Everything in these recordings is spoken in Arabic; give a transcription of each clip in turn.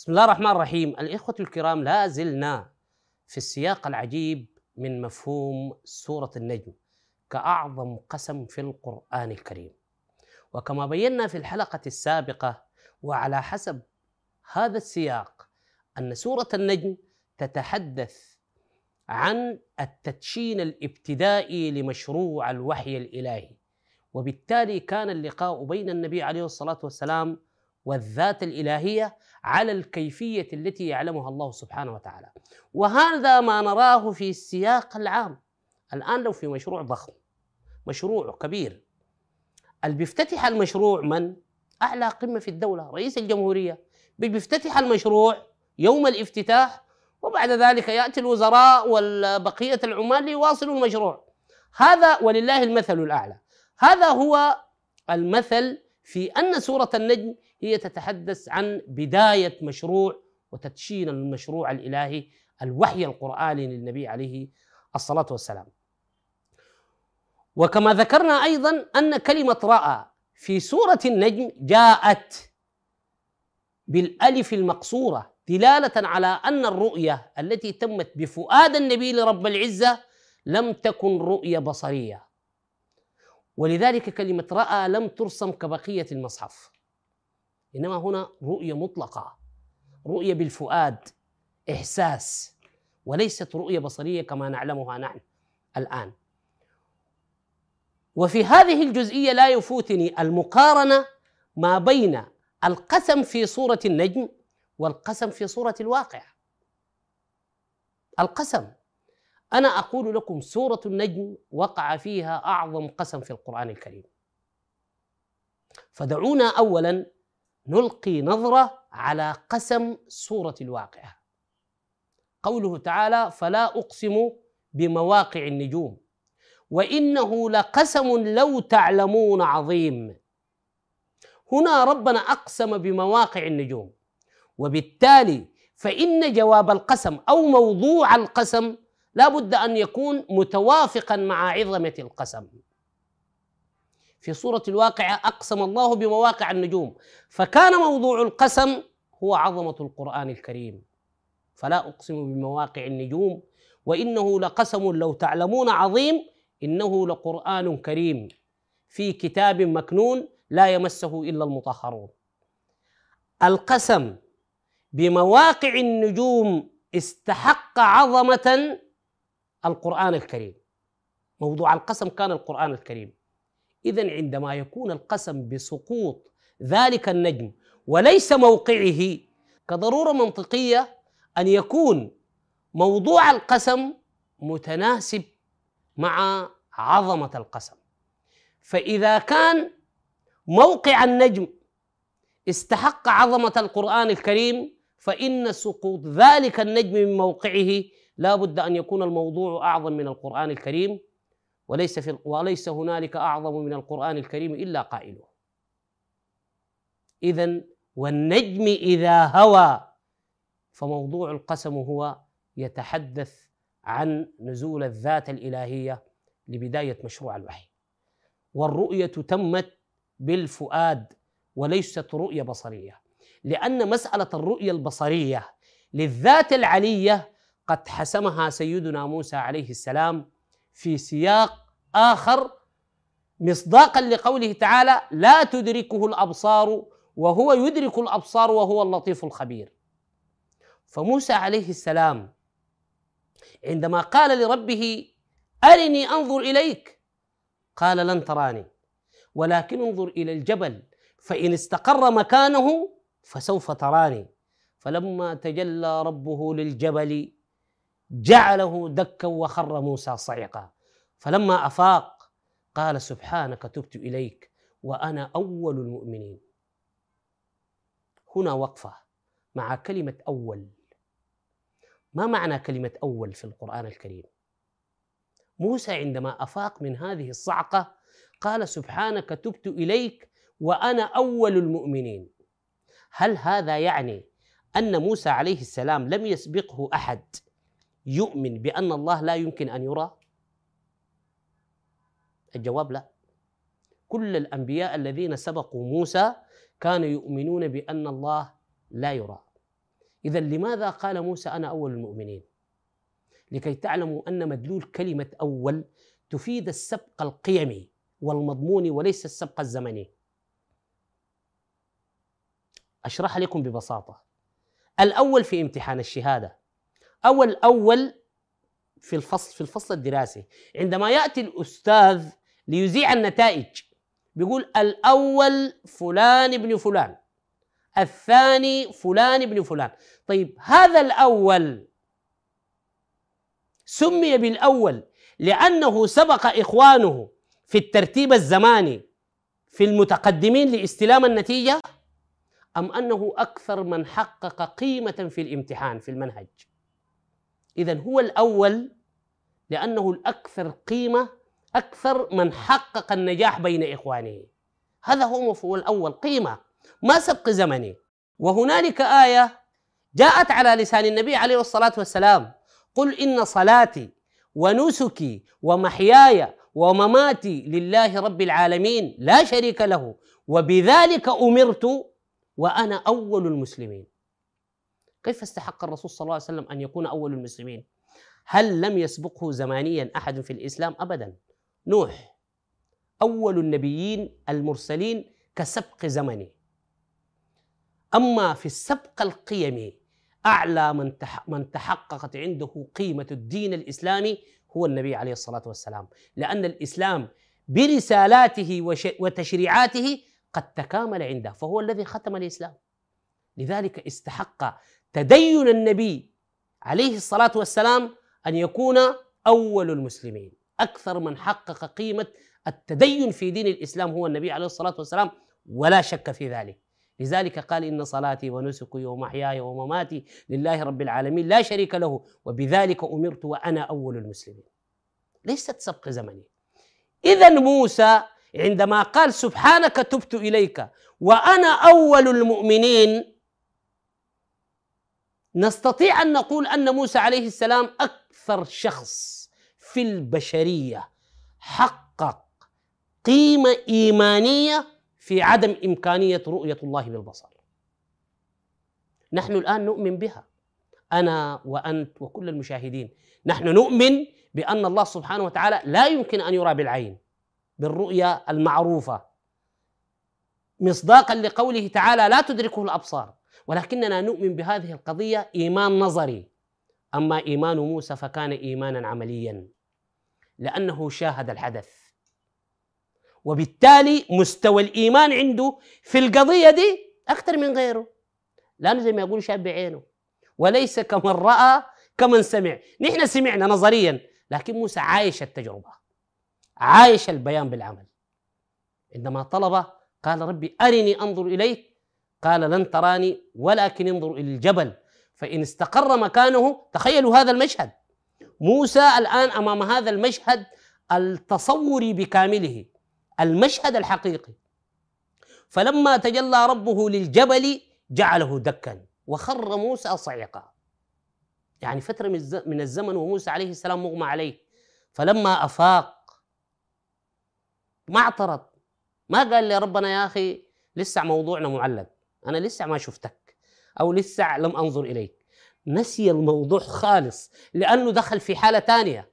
بسم الله الرحمن الرحيم. الإخوة الكرام لا زلنا في السياق العجيب من مفهوم سورة النجم كأعظم قسم في القرآن الكريم. وكما بينا في الحلقة السابقة وعلى حسب هذا السياق أن سورة النجم تتحدث عن التدشين الابتدائي لمشروع الوحي الإلهي. وبالتالي كان اللقاء بين النبي عليه الصلاة والسلام والذات الإلهية على الكيفية التي يعلمها الله سبحانه وتعالى. وهذا ما نراه في السياق العام. الآن لو في مشروع ضخم مشروع كبير. اللي بيفتتح المشروع من؟ أعلى قمة في الدولة رئيس الجمهورية. بيفتتح المشروع يوم الافتتاح وبعد ذلك يأتي الوزراء والبقية العمال ليواصلوا المشروع. هذا ولله المثل الأعلى. هذا هو المثل في أن سورة النجم هي تتحدث عن بداية مشروع وتدشين المشروع الإلهي الوحي القرآني للنبي عليه الصلاة والسلام. وكما ذكرنا أيضا أن كلمة رأى في سورة النجم جاءت بالألف المقصورة دلالة على أن الرؤية التي تمت بفؤاد النبي لرب العزة لم تكن رؤية بصرية. ولذلك كلمة رأى لم ترسم كبقية المصحف. إنما هنا رؤية مطلقة رؤية بالفؤاد إحساس وليست رؤية بصرية كما نعلمها نحن الآن. وفي هذه الجزئية لا يفوتني المقارنة ما بين القسم في سورة النجم والقسم في سورة الواقع. القسم أنا أقول لكم سورة النجم وقع فيها أعظم قسم في القرآن الكريم. فدعونا أولا نلقي نظرة على قسم سورة الواقعة. قوله تعالى فلا أقسم بمواقع النجوم وإنه لقسم لو تعلمون عظيم. هنا ربنا أقسم بمواقع النجوم وبالتالي فإن جواب القسم أو موضوع القسم لا بد أن يكون متوافقا مع عظمة القسم. في سورة الواقعة أقسم الله بمواقع النجوم. فكان موضوع القسم هو عظمة القرآن الكريم. فلا أقسم بمواقع النجوم وإنه لقسم لو تعلمون عظيم إنه لقرآن كريم. في كتاب مكنون لا يمسه إلا المطهرون. القسم بمواقع النجوم استحق عظمة القرآن الكريم. موضوع القسم كان القرآن الكريم. إذا عندما يكون القسم بسقوط ذلك النجم وليس موقعه كضرورة منطقية أن يكون موضوع القسم متناسب مع عظمة القسم. فإذا كان موقع النجم استحق عظمة القرآن الكريم فإن سقوط ذلك النجم من موقعه لا بد أن يكون الموضوع أعظم من القرآن الكريم. وليس في وليس هنالك أعظم من القرآن الكريم إلا قائله. إذا والنجم إذا هوى فموضوع القسم هو يتحدث عن نزول الذات الإلهية لبداية مشروع الوحي. والرؤية تمت بالفؤاد وليست رؤية بصرية. لأن مسألة الرؤية البصرية للذات العلية قد حسمها سيدنا موسى عليه السلام في سياق آخر مصداقا لقوله تعالى لا تدركه الأبصار وهو يدرك الأبصار وهو اللطيف الخبير. فموسى عليه السلام عندما قال لربه أرني أنظر إليك قال لن تراني ولكن انظر إلى الجبل فإن استقر مكانه فسوف تراني. فلما تجلى ربه للجبل جعله دكا وخر موسى صعقا. فلما أفاق قال سبحانك تبت إليك وأنا أول المؤمنين. هنا وقفة مع كلمة أول. ما معنى كلمة أول في القرآن الكريم؟ موسى عندما أفاق من هذه الصعقة قال سبحانك تبت إليك وأنا أول المؤمنين. هل هذا يعني أن موسى عليه السلام لم يسبقه أحد يؤمن بأن الله لا يمكن أن يرى؟ الجواب لا. كل الأنبياء الذين سبقوا موسى كانوا يؤمنون بأن الله لا يرى. إذا لماذا قال موسى أنا أول المؤمنين؟ لكي تعلموا أن مدلول كلمة أول تفيد السبق القيمي والمضموني وليس السبق الزمني. أشرح لكم ببساطة. الأول في امتحان الشهادة. أو الأول في الفصل في الفصل الدراسي. عندما يأتي الأستاذ ليذيع النتائج. بيقول الأول فلان ابن فلان الثاني فلان ابن فلان. طيب هذا الأول سمي بالأول لأنه سبق إخوانه في الترتيب الزماني في المتقدمين لاستلام النتيجة أم أنه أكثر من حقق قيمة في الامتحان في المنهج؟ إذا هو الأول لأنه الأكثر قيمة أكثر من حقق النجاح بين إخوانه. هذا هو مفهوم الأول. قيمة. ما سبق زمني. وهنالك آية جاءت على لسان النبي عليه الصلاة والسلام. قل إن صلاتي ونسكي ومحياي ومماتي لله رب العالمين لا شريك له. وبذلك أمرت وأنا أول المسلمين. كيف استحق الرسول صلى الله عليه وسلم أن يكون أول المسلمين؟ هل لم يسبقه زمانيا أحد في الإسلام؟ أبدا. نوح أول النبيين المرسلين كسبق زمني أما في السبق القيمي أعلى من من تحققت عنده قيمة الدين الإسلامي هو النبي عليه الصلاة والسلام. لأن الإسلام برسالاته وتشريعاته قد تكامل عنده فهو الذي ختم الإسلام. لذلك استحق تدين النبي عليه الصلاة والسلام أن يكون أول المسلمين. أكثر من حقق قيمة التدين في دين الإسلام هو النبي عليه الصلاة والسلام ولا شك في ذلك. لذلك قال إن صلاتي ونسكي ومحياي ومماتي لله رب العالمين لا شريك له وبذلك أمرت وأنا أول المسلمين. ليست سبق زمني. إذا موسى عندما قال سبحانك تبت إليك وأنا أول المؤمنين نستطيع أن نقول أن موسى عليه السلام أكثر شخص. في البشرية. حقق قيمة إيمانية في عدم إمكانية رؤية الله بالبصر. نحن الآن نؤمن بها. أنا وأنت وكل المشاهدين نحن نؤمن بأن الله سبحانه وتعالى لا يمكن أن يرى بالعين بالرؤية المعروفة. مصداقا لقوله تعالى لا تدركه الأبصار. ولكننا نؤمن بهذه القضية إيمان نظري. أما إيمان موسى فكان إيمانا عمليا. لأنه شاهد الحدث. وبالتالي مستوى الإيمان عنده في القضية دي أكثر من غيره. لأنه زي ما يقول شاب بعينه. وليس كمن رأى كمن سمع. نحن سمعنا نظريا لكن موسى عايش التجربة. عايش البيان بالعمل. عندما طلب قال ربي أرني أنظر إليك. قال لن تراني ولكن انظر إلى الجبل. فإن استقر مكانه تخيلوا هذا المشهد. موسى الآن أمام هذا المشهد التصوري بكامله المشهد الحقيقي. فلما تجلى ربه للجبل جعله دكا وخر موسى صعقا يعني فترة من الزمن وموسى عليه السلام مغمى عليه. فلما أفاق ما اعترض. ما قال لي ربنا يا أخي لسه موضوعنا معلق. أنا لسه ما شفتك. أو لسه لم أنظر إليك. نسي الموضوع خالص لأنه دخل في حالة ثانية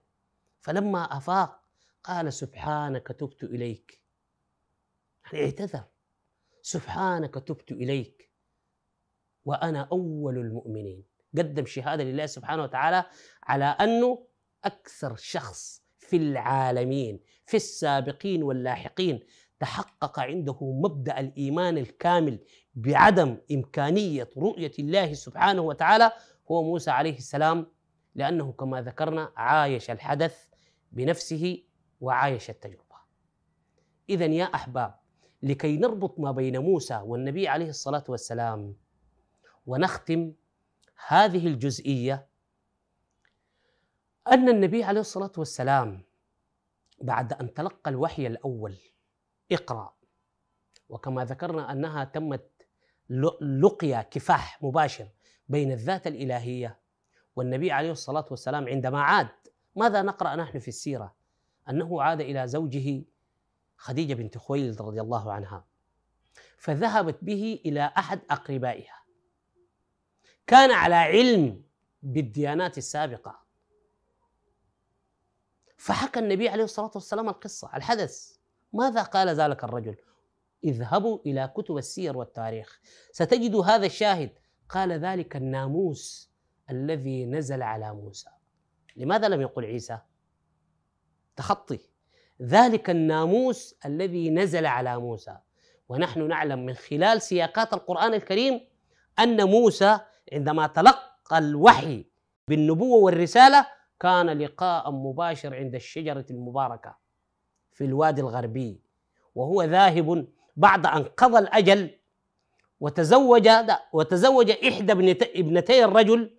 فلما أفاق قال سبحانك تبت إليك. يعني اعتذر. سبحانك تبت إليك. وأنا أول المؤمنين. قدم شهادة لله سبحانه وتعالى على أنه أكثر شخص في العالمين في السابقين واللاحقين تحقق عنده مبدأ الإيمان الكامل بعدم إمكانية رؤية الله سبحانه وتعالى هو موسى عليه السلام لأنه كما ذكرنا عايش الحدث بنفسه وعايش التجربة. اذا يا أحباب لكي نربط ما بين موسى والنبي عليه الصلاة والسلام ونختم هذه الجزئية أن النبي عليه الصلاة والسلام بعد أن تلقى الوحي الأول اقرأ وكما ذكرنا أنها تمت لقيا كفاح مباشر بين الذات الإلهية. والنبي عليه الصلاة والسلام عندما عاد ماذا نقرأ نحن في السيرة؟ أنه عاد إلى زوجه خديجة بنت خويلد رضي الله عنها فذهبت به إلى أحد أقربائها. كان على علم بالديانات السابقة. فحكى النبي عليه الصلاة والسلام القصة الحدث. ماذا قال ذلك الرجل؟ اذهبوا إلى كتب السير والتاريخ. ستجد هذا الشاهد قال ذلك الناموس الذي نزل على موسى. لماذا لم يقل عيسى؟ تخطي. ذلك الناموس الذي نزل على موسى. ونحن نعلم من خلال سياقات القرآن الكريم أن موسى عندما تلقى الوحي بالنبوة والرسالة كان لقاء مباشر عند الشجرة المباركة في الوادي الغربي. وهو ذاهب بعد أن قضى الأجل وتزوج وتزوج إحدى ابنتي الرجل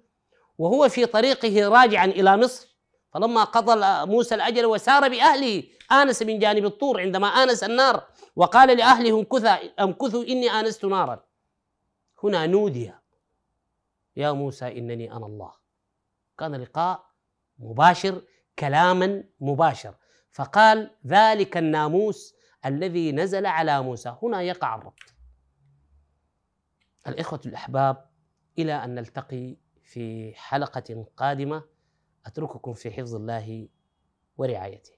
وهو في طريقه راجعا إلى مصر. فلما قضى موسى الأجل وسار بأهله آنس من جانب الطور عندما آنس النار وقال لأهله امكثوا إني آنست نارا. هنا نودي يا موسى إنني أنا الله. كان لقاء مباشر كلاما مباشر. فقال ذلك الناموس الذي نزل على موسى. هنا يقع الربط. الإخوة الأحباب إلى أن نلتقي في حلقة قادمة. أترككم في حفظ الله ورعايته.